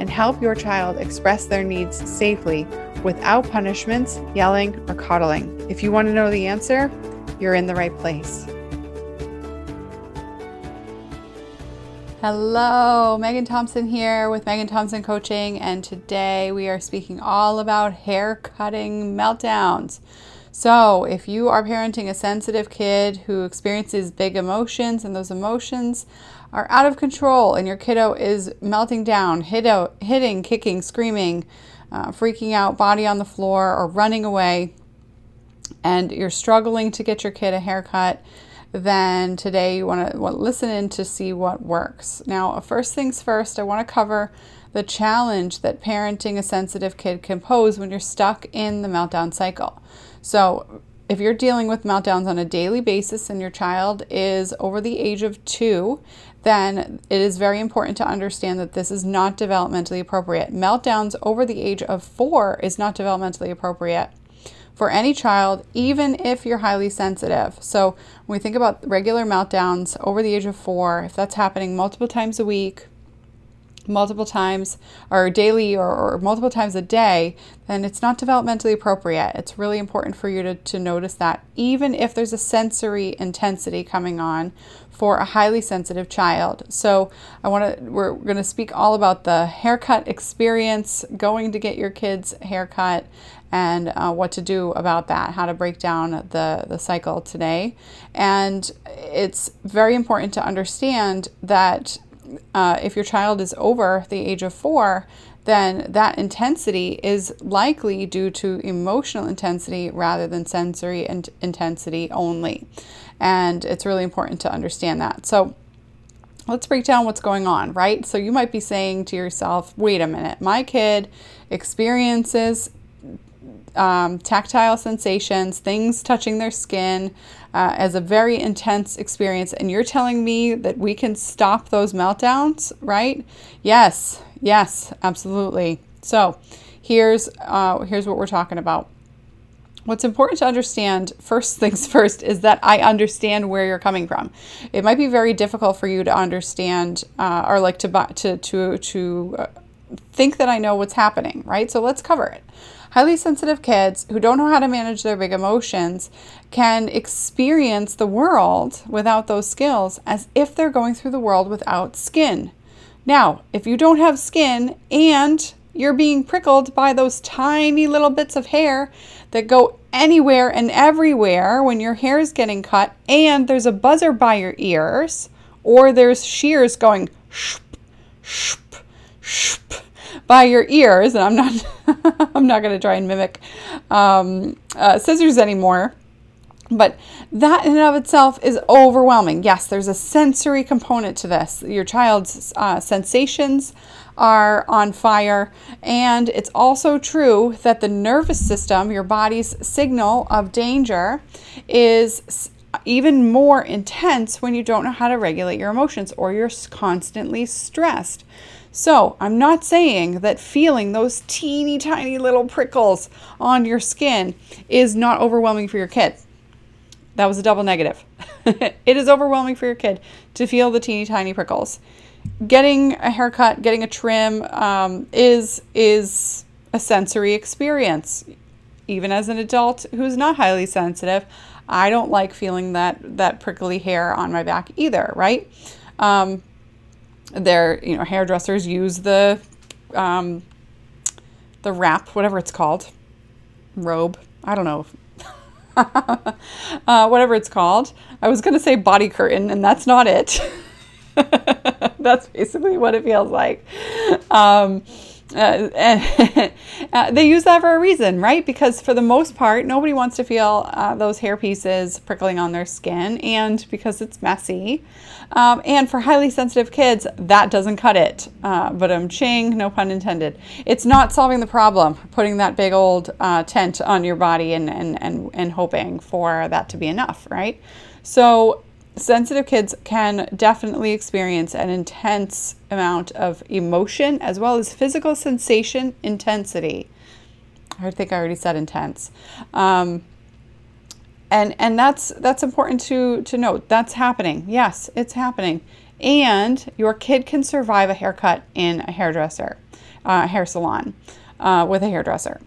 and help your child express their needs safely without punishments, yelling, or coddling. If you want to know the answer, you're in the right place. Hello, Megan Thompson here with Megan Thompson Coaching, and today we are speaking all about hair cutting meltdowns. So, if you are parenting a sensitive kid who experiences big emotions and those emotions are out of control and your kiddo is melting down, hitting, kicking, screaming, uh, freaking out, body on the floor, or running away, and you're struggling to get your kid a haircut, then today you want to listen in to see what works. Now, first things first, I want to cover the challenge that parenting a sensitive kid can pose when you're stuck in the meltdown cycle. So, if you're dealing with meltdowns on a daily basis and your child is over the age of two, then it is very important to understand that this is not developmentally appropriate. Meltdowns over the age of four is not developmentally appropriate for any child, even if you're highly sensitive. So, when we think about regular meltdowns over the age of four, if that's happening multiple times a week, multiple times or daily or, or, multiple times a day, then it's not developmentally appropriate. It's really important for you to, to notice that, even if there's a sensory intensity coming on for a highly sensitive child. So I want to we're going to speak all about the haircut experience, going to get your kids haircut and uh, what to do about that, how to break down the, the cycle today. And it's very important to understand that uh, if your child is over the age of four, then that intensity is likely due to emotional intensity rather than sensory in- intensity only. And it's really important to understand that. So, let's break down what's going on, right? So, you might be saying to yourself, wait a minute, my kid experiences um, tactile sensations, things touching their skin, uh, as a very intense experience. And you're telling me that we can stop those meltdowns, right? Yes, yes, absolutely. So here's uh, here's what we're talking about. What's important to understand, first things first, is that I understand where you're coming from. It might be very difficult for you to understand uh, or like to to to to uh, think that I know what's happening, right? So let's cover it. Highly sensitive kids who don't know how to manage their big emotions can experience the world without those skills as if they're going through the world without skin. Now, if you don't have skin and you're being prickled by those tiny little bits of hair that go anywhere and everywhere when your hair is getting cut, and there's a buzzer by your ears, or there's shears going shp, shp, shp, by your ears, and I'm not I'm not going to try and mimic um, uh, scissors anymore. But that in and of itself is overwhelming. Yes, there's a sensory component to this. Your child's uh, sensations are on fire, and it's also true that the nervous system, your body's signal of danger, is even more intense when you don't know how to regulate your emotions or you're constantly stressed. So, I'm not saying that feeling those teeny tiny little prickles on your skin is not overwhelming for your kid. That was a double negative. it is overwhelming for your kid to feel the teeny tiny prickles. Getting a haircut, getting a trim um, is is a sensory experience. Even as an adult who's not highly sensitive, I don't like feeling that that prickly hair on my back either, right? Um, their you know hairdressers use the um, the wrap, whatever it's called, robe. I don't know. uh, whatever it's called. I was going to say body curtain, and that's not it. that's basically what it feels like. Um, uh, uh, they use that for a reason, right? Because for the most part, nobody wants to feel uh, those hair pieces prickling on their skin, and because it's messy. Um, and for highly sensitive kids, that doesn't cut it. Uh, but I'm ching, no pun intended. It's not solving the problem, putting that big old uh, tent on your body and, and, and, and hoping for that to be enough, right? So sensitive kids can definitely experience an intense amount of emotion as well as physical sensation intensity. I think I already said intense. Um, and and that's that's important to to note. That's happening. Yes, it's happening. And your kid can survive a haircut in a hairdresser, uh, hair salon, uh, with a hairdresser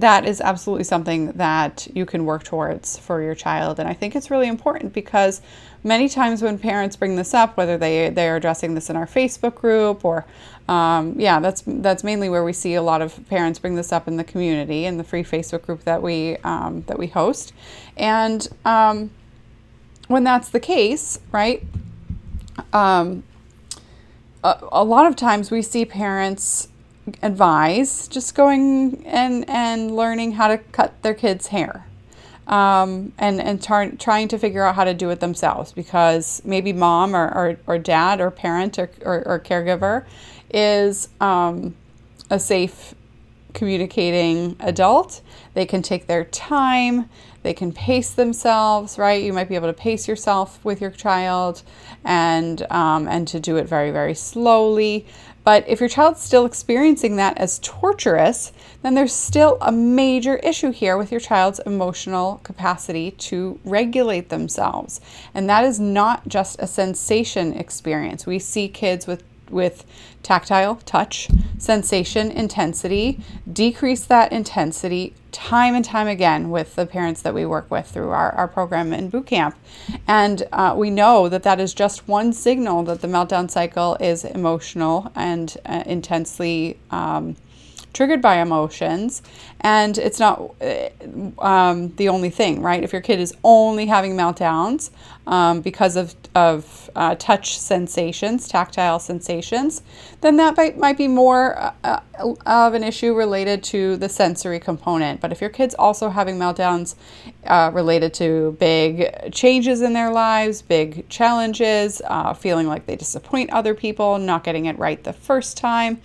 that is absolutely something that you can work towards for your child. And I think it's really important because many times when parents bring this up, whether they they're addressing this in our Facebook group or um, yeah, that's that's mainly where we see a lot of parents bring this up in the community in the free Facebook group that we um, that we host. And um, when that's the case, right? Um, a, a lot of times we see parents advise just going and and learning how to cut their kids' hair. Um, and and tar- trying to figure out how to do it themselves because maybe mom or, or, or dad or parent or, or, or caregiver is um, a safe communicating adult. They can take their time, they can pace themselves, right? You might be able to pace yourself with your child and, um, and to do it very, very slowly. But if your child's still experiencing that as torturous, then there's still a major issue here with your child's emotional capacity to regulate themselves. And that is not just a sensation experience. We see kids with with tactile touch, sensation, intensity, decrease that intensity time and time again with the parents that we work with through our, our program in boot camp. And uh, we know that that is just one signal that the meltdown cycle is emotional and uh, intensely. Um, triggered by emotions and it's not uh, um, the only thing right? If your kid is only having meltdowns um, because of, of uh, touch sensations tactile sensations then that might, might be more uh, uh, of an issue related to the sensory component. But if your kid's also having meltdowns uh, related to big changes in their lives big challenges uh, feeling like they disappoint other people not getting it right the first time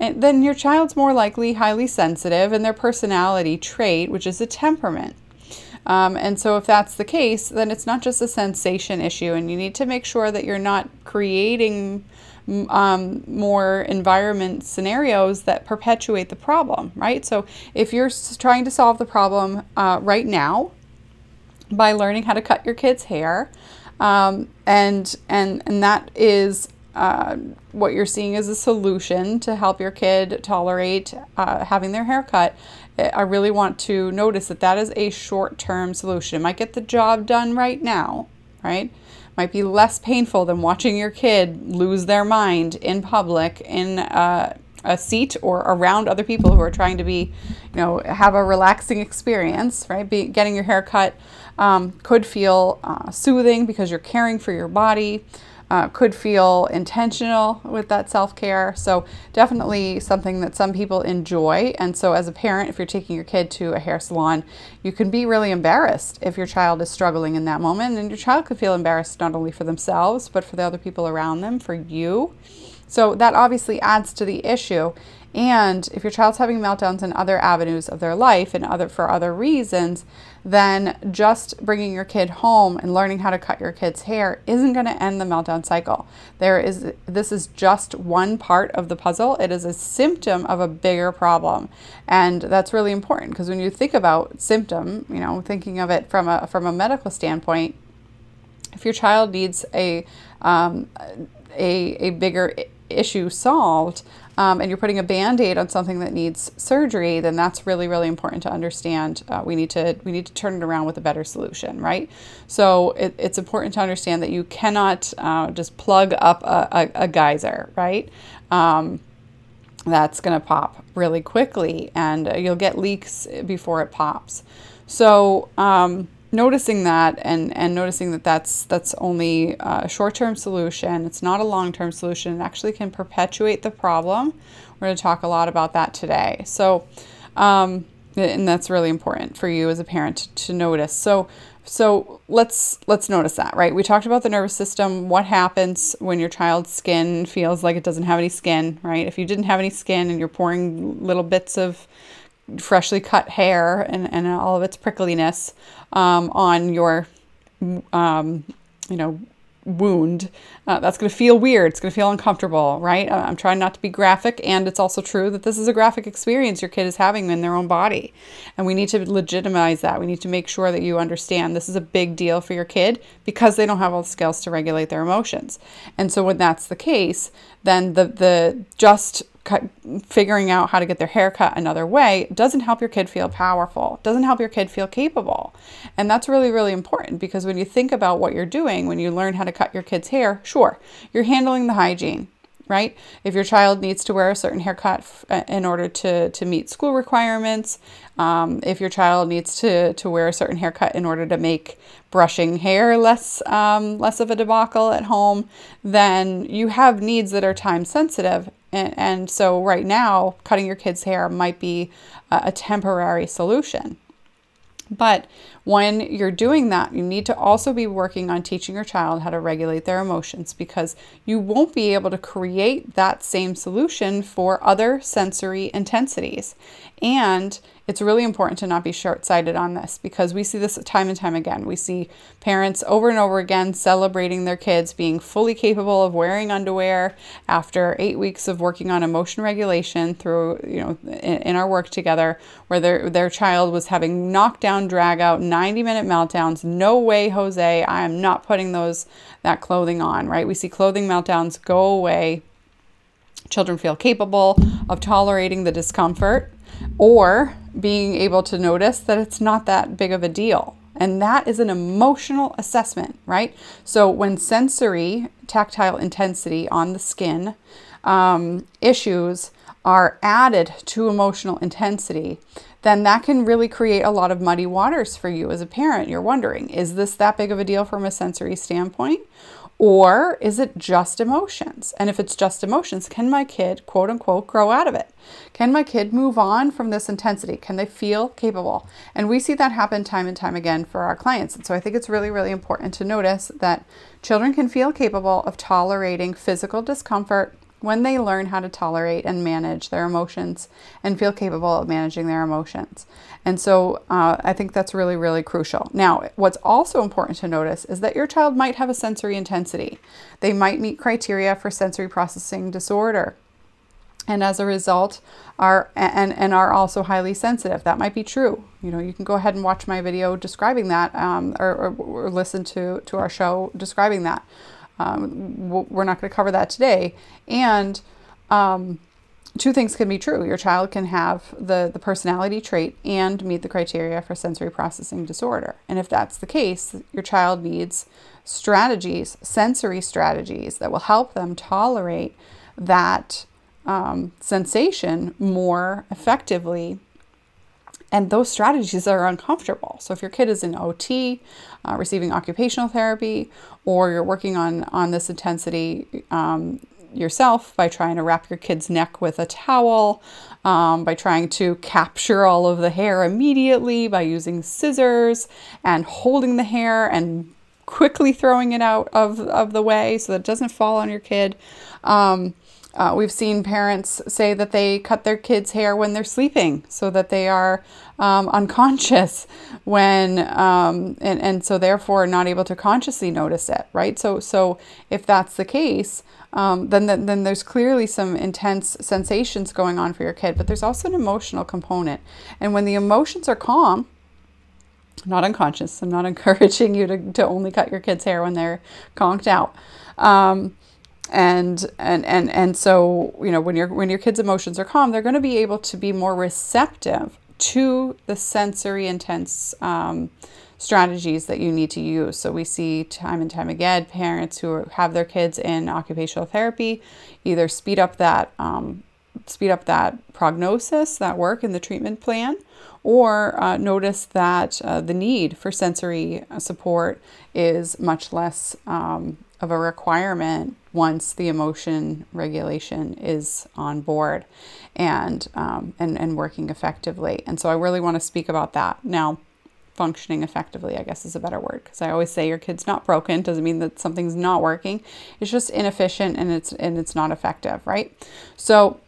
and then your child's more likely highly sensitive and their personality trait, which is a temperament. Um, and so, if that's the case, then it's not just a sensation issue, and you need to make sure that you're not creating um, more environment scenarios that perpetuate the problem, right? So, if you're trying to solve the problem uh, right now by learning how to cut your kid's hair, um, and and and that is uh, what you're seeing is a solution to help your kid tolerate uh, having their hair cut, I really want to notice that that is a short term solution. It might get the job done right now, right? Might be less painful than watching your kid lose their mind in public in uh, a seat or around other people who are trying to be, you know, have a relaxing experience, right? Be, getting your hair cut um, could feel uh, soothing because you're caring for your body uh, could feel intentional with that self care. So, definitely something that some people enjoy. And so, as a parent, if you're taking your kid to a hair salon, you can be really embarrassed if your child is struggling in that moment. And your child could feel embarrassed not only for themselves, but for the other people around them, for you. So, that obviously adds to the issue. And if your child's having meltdowns in other avenues of their life and other for other reasons, then just bringing your kid home and learning how to cut your kid's hair isn't going to end the meltdown cycle. There is this is just one part of the puzzle. It is a symptom of a bigger problem. And that's really important because when you think about symptom, you know, thinking of it from a from a medical standpoint, if your child needs a um, a, a bigger issue solved, um, and you're putting a band-aid on something that needs surgery then that's really really important to understand uh, we need to we need to turn it around with a better solution right? So it, it's important to understand that you cannot uh, just plug up a, a, a geyser right? Um, that's going to pop really quickly and you'll get leaks before it pops. So um, noticing that and and noticing that that's that's only a short-term solution it's not a long-term solution it actually can perpetuate the problem. We're going to talk a lot about that today. So um, and that's really important for you as a parent to notice. So so let's let's notice that right? We talked about the nervous system what happens when your child's skin feels like it doesn't have any skin right? If you didn't have any skin and you're pouring little bits of freshly cut hair and, and all of its prickliness um, on your, um, you know, wound. Uh, that's going to feel weird. It's going to feel uncomfortable, right? I'm trying not to be graphic, and it's also true that this is a graphic experience your kid is having in their own body. And we need to legitimize that. We need to make sure that you understand this is a big deal for your kid because they don't have all the skills to regulate their emotions. And so when that's the case, then the the just figuring out how to get their hair cut another way doesn't help your kid feel powerful, doesn't help your kid feel capable. And that's really, really important because when you think about what you're doing, when you learn how to cut your kid's hair, sure, you're handling the hygiene right? If your child needs to wear a certain haircut f- uh, in order to, to meet school requirements, um, if your child needs to, to wear a certain haircut in order to make brushing hair less um, less of a debacle at home, then you have needs that are time sensitive. And, and so right now, cutting your kid's hair might be a, a temporary solution. But when you're doing that, you need to also be working on teaching your child how to regulate their emotions because you won't be able to create that same solution for other sensory intensities. And it's really important to not be short sighted on this because we see this time and time again. We see parents over and over again celebrating their kids being fully capable of wearing underwear after eight weeks of working on emotion regulation through, you know, in, in our work together, where their, their child was having knockdown, drag out, 90 minute meltdowns. No way, Jose, I am not putting those that clothing on, right? We see clothing meltdowns go away. Children feel capable of tolerating the discomfort or being able to notice that it's not that big of a deal. And that is an emotional assessment, right? So when sensory tactile intensity on the skin um, issues are added to emotional intensity, then that can really create a lot of muddy waters for you as a parent. You're wondering, is this that big of a deal from a sensory standpoint? Or is it just emotions? And if it's just emotions, can my kid, quote unquote, grow out of it? Can my kid move on from this intensity? Can they feel capable? And we see that happen time and time again for our clients. And so I think it's really, really important to notice that children can feel capable of tolerating physical discomfort when they learn how to tolerate and manage their emotions and feel capable of managing their emotions. And so uh, I think that's really, really crucial. Now, what's also important to notice is that your child might have a sensory intensity. They might meet criteria for sensory processing disorder. And as a result, are and, and are also highly sensitive. That might be true. You know, you can go ahead and watch my video describing that, um, or, or, or listen to to our show describing that. Um, we're not going to cover that today. And um, two things can be true. Your child can have the, the personality trait and meet the criteria for sensory processing disorder. And if that's the case, your child needs strategies, sensory strategies that will help them tolerate that um, sensation more effectively and those strategies are uncomfortable. So if your kid is in OT, uh, receiving occupational therapy, or you're working on on this intensity um, yourself by trying to wrap your kid's neck with a towel, um, by trying to capture all of the hair immediately by using scissors and holding the hair and quickly throwing it out of, of the way so that it doesn't fall on your kid. Um, uh, we've seen parents say that they cut their kids' hair when they're sleeping so that they are um, unconscious when, um, and, and so therefore not able to consciously notice it, right? So, so if that's the case, um, then, then, then there's clearly some intense sensations going on for your kid, but there's also an emotional component. And when the emotions are calm, not unconscious, I'm not encouraging you to, to only cut your kids' hair when they're conked out. Um, and and and and so you know when your when your kids emotions are calm they're going to be able to be more receptive to the sensory intense um, strategies that you need to use. So we see time and time again parents who have their kids in occupational therapy either speed up that um, speed up that prognosis, that work in the treatment plan, or uh, notice that uh, the need for sensory support is much less um, of a requirement once the emotion regulation is on board and, um, and, and working effectively. And so I really want to speak about that. Now, functioning effectively, I guess is a better word because I always say your kid's not broken doesn't mean that something's not working. It's just inefficient and it's and it's not effective, right? So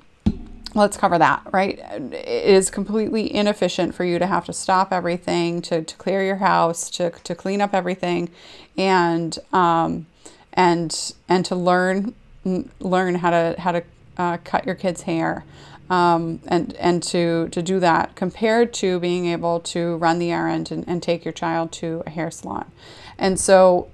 let's cover that, right? It is completely inefficient for you to have to stop everything, to, to clear your house, to, to clean up everything, and um, and and to learn learn how to how to uh, cut your kid's hair. Um, and and to to do that compared to being able to run the errand and, and take your child to a hair salon. And so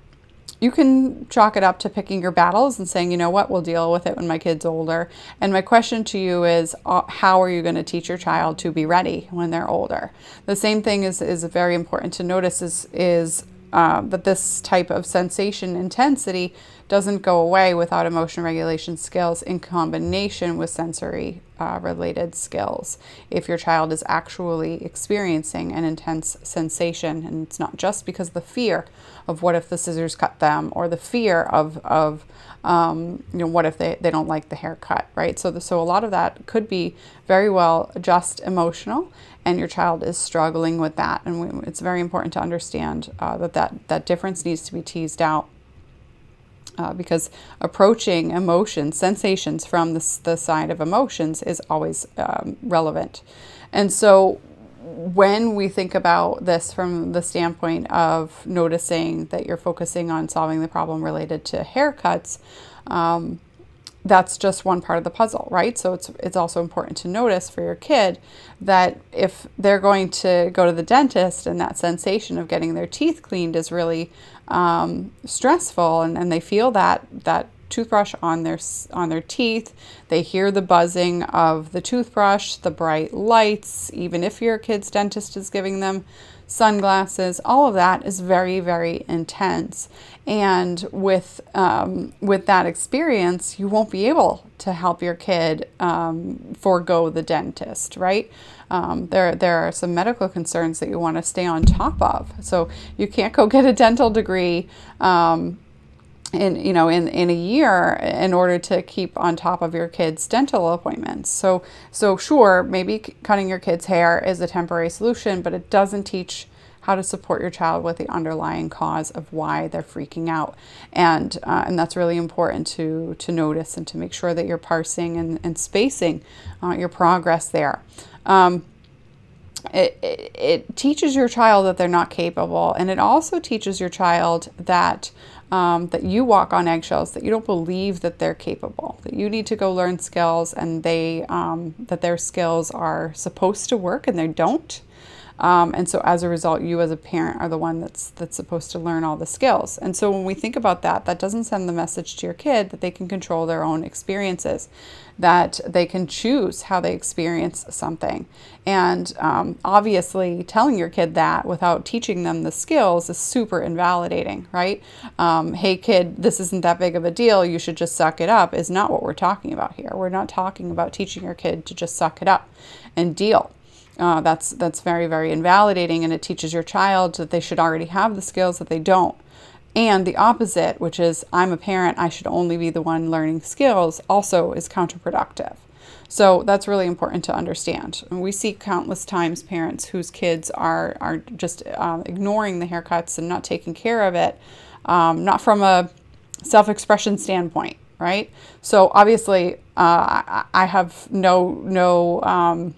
you can chalk it up to picking your battles and saying, you know what, we'll deal with it when my kid's older. And my question to you is, uh, how are you going to teach your child to be ready when they're older? The same thing is, is very important to notice is, is uh, that this type of sensation intensity doesn't go away without emotion regulation skills in combination with sensory uh, related skills. If your child is actually experiencing an intense sensation, and it's not just because of the fear of what if the scissors cut them or the fear of, of um, you know, what if they, they don't like the haircut, right? So, the, so a lot of that could be very well just emotional and your child is struggling with that. And we, it's very important to understand uh, that, that that difference needs to be teased out uh, because approaching emotions, sensations from the, the side of emotions is always um, relevant. And so when we think about this from the standpoint of noticing that you're focusing on solving the problem related to haircuts, um, that's just one part of the puzzle, right? So it's it's also important to notice for your kid that if they're going to go to the dentist and that sensation of getting their teeth cleaned is really um, stressful, and, and they feel that that toothbrush on their on their teeth, they hear the buzzing of the toothbrush, the bright lights, even if your kid's dentist is giving them sunglasses, all of that is very, very intense. And with um, with that experience, you won't be able to help your kid um, forego the dentist, right? Um, there there are some medical concerns that you want to stay on top of. So you can't go get a dental degree um, in you know in in a year in order to keep on top of your kids dental appointments. So so sure maybe cutting your kids hair is a temporary solution but it doesn't teach how to support your child with the underlying cause of why they're freaking out. And uh, and that's really important to to notice and to make sure that you're parsing and, and spacing uh, your progress there. Um, it, it, it teaches your child that they're not capable and it also teaches your child that um, that you walk on eggshells, that you don't believe that they're capable, that you need to go learn skills and they um, that their skills are supposed to work and they don't. Um, and so as a result, you as a parent are the one that's that's supposed to learn all the skills. And so when we think about that, that doesn't send the message to your kid that they can control their own experiences, that they can choose how they experience something. And um, obviously, telling your kid that without teaching them the skills is super invalidating, right? Um, hey, kid, this isn't that big of a deal. You should just suck it up, is not what we're talking about here. We're not talking about teaching your kid to just suck it up and deal. Uh, that's that's very very invalidating, and it teaches your child that they should already have the skills that they don't. And the opposite, which is I'm a parent, I should only be the one learning skills, also is counterproductive. So that's really important to understand. And we see countless times parents whose kids are are just uh, ignoring the haircuts and not taking care of it, um, not from a self-expression standpoint, right? So obviously, uh, I have no no. Um,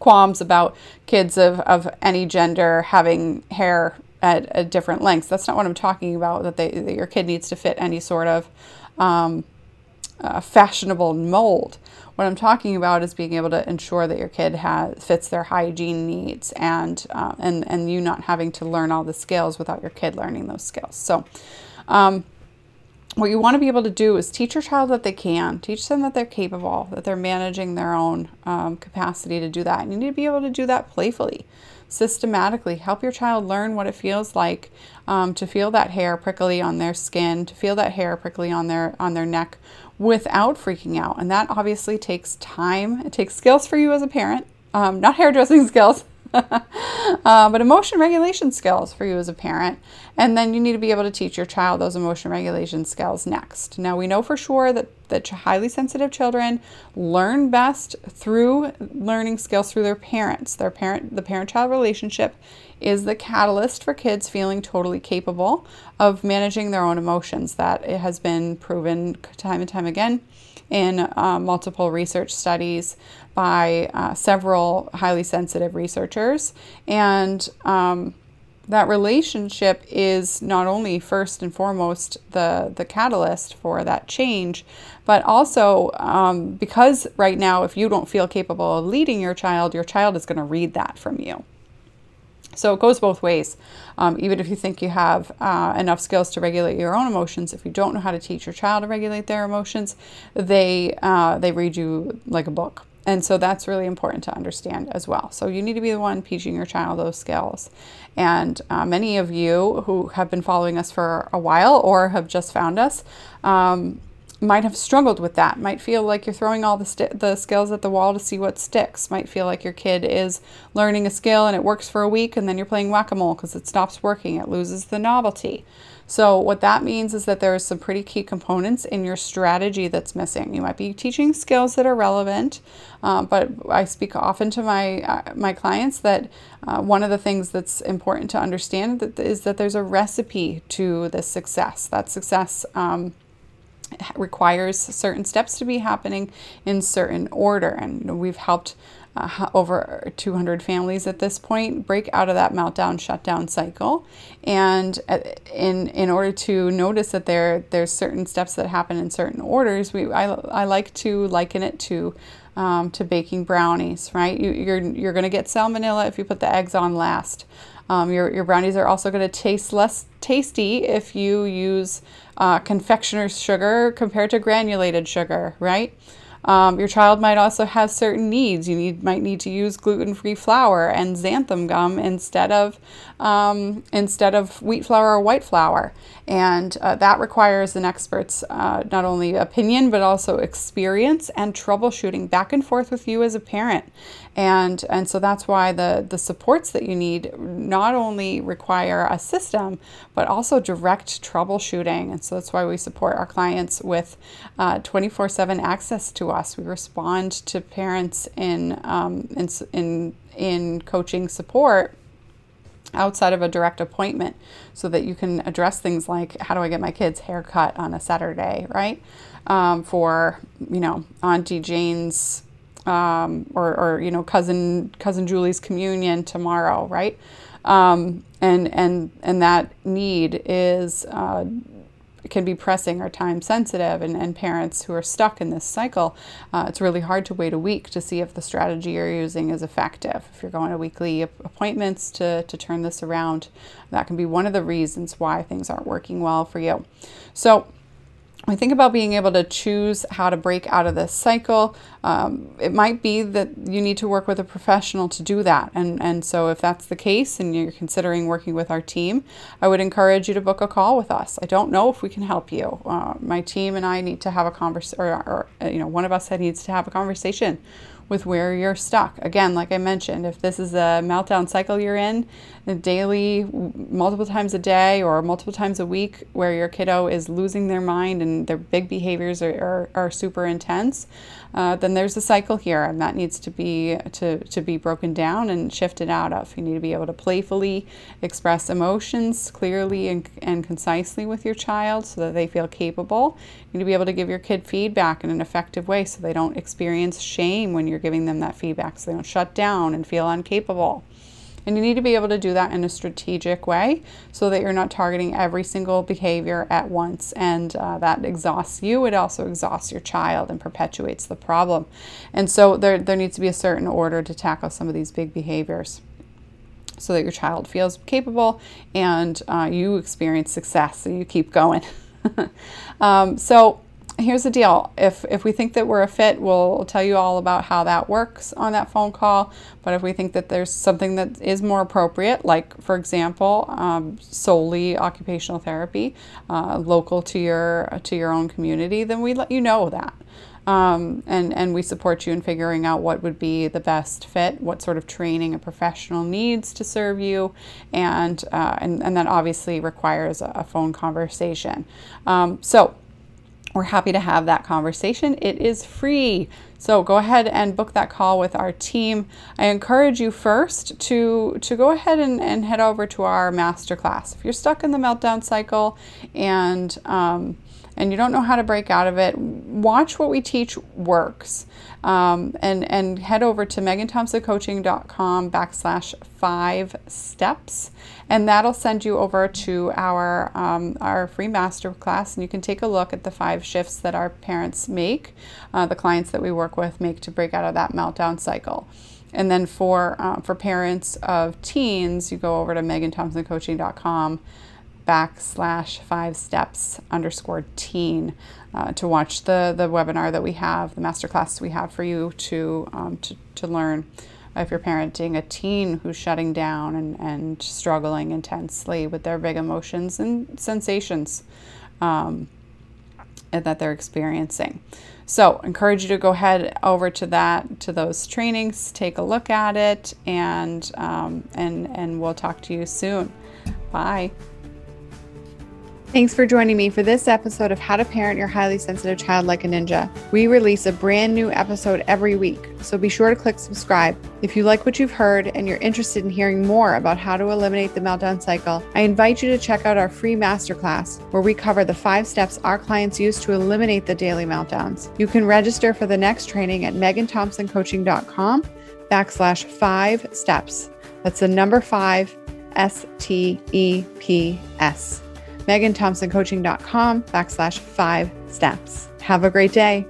qualms about kids of, of any gender having hair at, at different lengths. That's not what I'm talking about, that, they, that your kid needs to fit any sort of um, uh, fashionable mold. What I'm talking about is being able to ensure that your kid has fits their hygiene needs and uh, and and you not having to learn all the skills without your kid learning those skills. So, um, what you want to be able to do is teach your child that they can, teach them that they're capable, that they're managing their own um, capacity to do that. And you need to be able to do that playfully, systematically. Help your child learn what it feels like um, to feel that hair prickly on their skin, to feel that hair prickly on their on their neck without freaking out. And that obviously takes time. It takes skills for you as a parent, um, not hairdressing skills. Uh, but emotion regulation skills for you as a parent. And then you need to be able to teach your child those emotion regulation skills next. Now, we know for sure that, that highly sensitive children learn best through learning skills through their parents. Their parent, the parent child relationship is the catalyst for kids feeling totally capable of managing their own emotions. That it has been proven time and time again in uh, multiple research studies by uh, several highly sensitive researchers. And um, that relationship is not only first and foremost the, the catalyst for that change, but also um, because right now, if you don't feel capable of leading your child, your child is going to read that from you. So it goes both ways. Um, even if you think you have uh, enough skills to regulate your own emotions, if you don't know how to teach your child to regulate their emotions, they uh, they read you like a book. And so that's really important to understand as well. So you need to be the one teaching your child those skills. And uh, many of you who have been following us for a while or have just found us um, might have struggled with that, might feel like you're throwing all the, st- the skills at the wall to see what sticks, might feel like your kid is learning a skill and it works for a week and then you're playing whack a mole because it stops working, it loses the novelty. So, what that means is that there are some pretty key components in your strategy that's missing. You might be teaching skills that are relevant, uh, but I speak often to my uh, my clients that uh, one of the things that's important to understand that is that there's a recipe to this success. That success. Um, requires certain steps to be happening in certain order. And we've helped uh, over 200 families at this point break out of that meltdown shutdown cycle. And uh, in in order to notice that there there's certain steps that happen in certain orders, we I, I like to liken it to um, to baking brownies, right? You, you're you're going to get salmonella if you put the eggs on last. Um, your, your brownies are also going to taste less tasty if you use uh, confectioner's sugar compared to granulated sugar, right? Um, your child might also have certain needs. You need might need to use gluten-free flour and xanthan gum instead of um, instead of wheat flour or white flour, and uh, that requires an expert's uh, not only opinion but also experience and troubleshooting back and forth with you as a parent and and so that's why the the supports that you need not only require a system but also direct troubleshooting and so that's why we support our clients with uh, 24 7 access to us we respond to parents in um, in, in in coaching support outside of a direct appointment so that you can address things like how do I get my kids hair cut on a Saturday, right? Um, for, you know, Auntie Jane's um, or, or, you know, cousin, cousin Julie's communion tomorrow, right? Um, and, and, and that need is uh, can be pressing or time sensitive, and, and parents who are stuck in this cycle, uh, it's really hard to wait a week to see if the strategy you're using is effective. If you're going to weekly appointments to, to turn this around, that can be one of the reasons why things aren't working well for you. So, I think about being able to choose how to break out of this cycle. Um, it might be that you need to work with a professional to do that. And, and so, if that's the case and you're considering working with our team, I would encourage you to book a call with us. I don't know if we can help you. Uh, my team and I need to have a conversation, or, or, uh, you know, one of us needs to have a conversation with where you're stuck. Again, like I mentioned, if this is a meltdown cycle you're in, daily, multiple times a day or multiple times a week, where your kiddo is losing their mind and their big behaviors are, are, are super intense, uh, then there's a cycle here, and that needs to be to, to be broken down and shifted out of. You need to be able to playfully express emotions clearly and, and concisely with your child so that they feel capable. You need to be able to give your kid feedback in an effective way so they don't experience shame when you're giving them that feedback, so they don't shut down and feel incapable. And you need to be able to do that in a strategic way so that you're not targeting every single behavior at once. And uh, that exhausts you. It also exhausts your child and perpetuates the problem. And so there, there needs to be a certain order to tackle some of these big behaviors so that your child feels capable and uh, you experience success so you keep going. um, so here's the deal. If if we think that we're a fit we'll tell you all about how that works on that phone call. But if we think that there's something that is more appropriate like for example um, solely occupational therapy uh, local to your to your own community then we let you know that. Um, and and we support you in figuring out what would be the best fit, what sort of training a professional needs to serve you, and uh, and and that obviously requires a, phone conversation. Um, so we're happy to have that conversation. It is free. So go ahead and book that call with our team. I encourage you first to, to go ahead and, and head over to our masterclass. If you're stuck in the meltdown cycle and um, and you don't know how to break out of it, watch what we teach works. Um, and, and head over to meganthompsoncoaching.com backslash five steps. And that'll send you over to our, um, our free master class. And you can take a look at the five shifts that our parents make, uh, the clients that we work with make to break out of that meltdown cycle. And then for, uh, for parents of teens, you go over to meganthompsoncoaching.com backslash five steps underscore teen uh, to watch the, the webinar that we have, the masterclass we have for you to, um, to, to learn if you're parenting a teen who's shutting down and, and struggling intensely with their big emotions and sensations um, that they're experiencing. So, encourage you to go ahead over to that to those trainings, take a look at it, and um, and and we'll talk to you soon. Bye. Thanks for joining me for this episode of How to Parent Your Highly Sensitive Child Like a Ninja. We release a brand new episode every week, so be sure to click subscribe. If you like what you've heard and you're interested in hearing more about how to eliminate the meltdown cycle, I invite you to check out our free masterclass where we cover the five steps our clients use to eliminate the daily meltdowns. You can register for the next training at meganthompsoncoaching.com backslash five steps. That's the number five, S T E P S meganthompsoncoaching.com backslash five steps. Have a great day.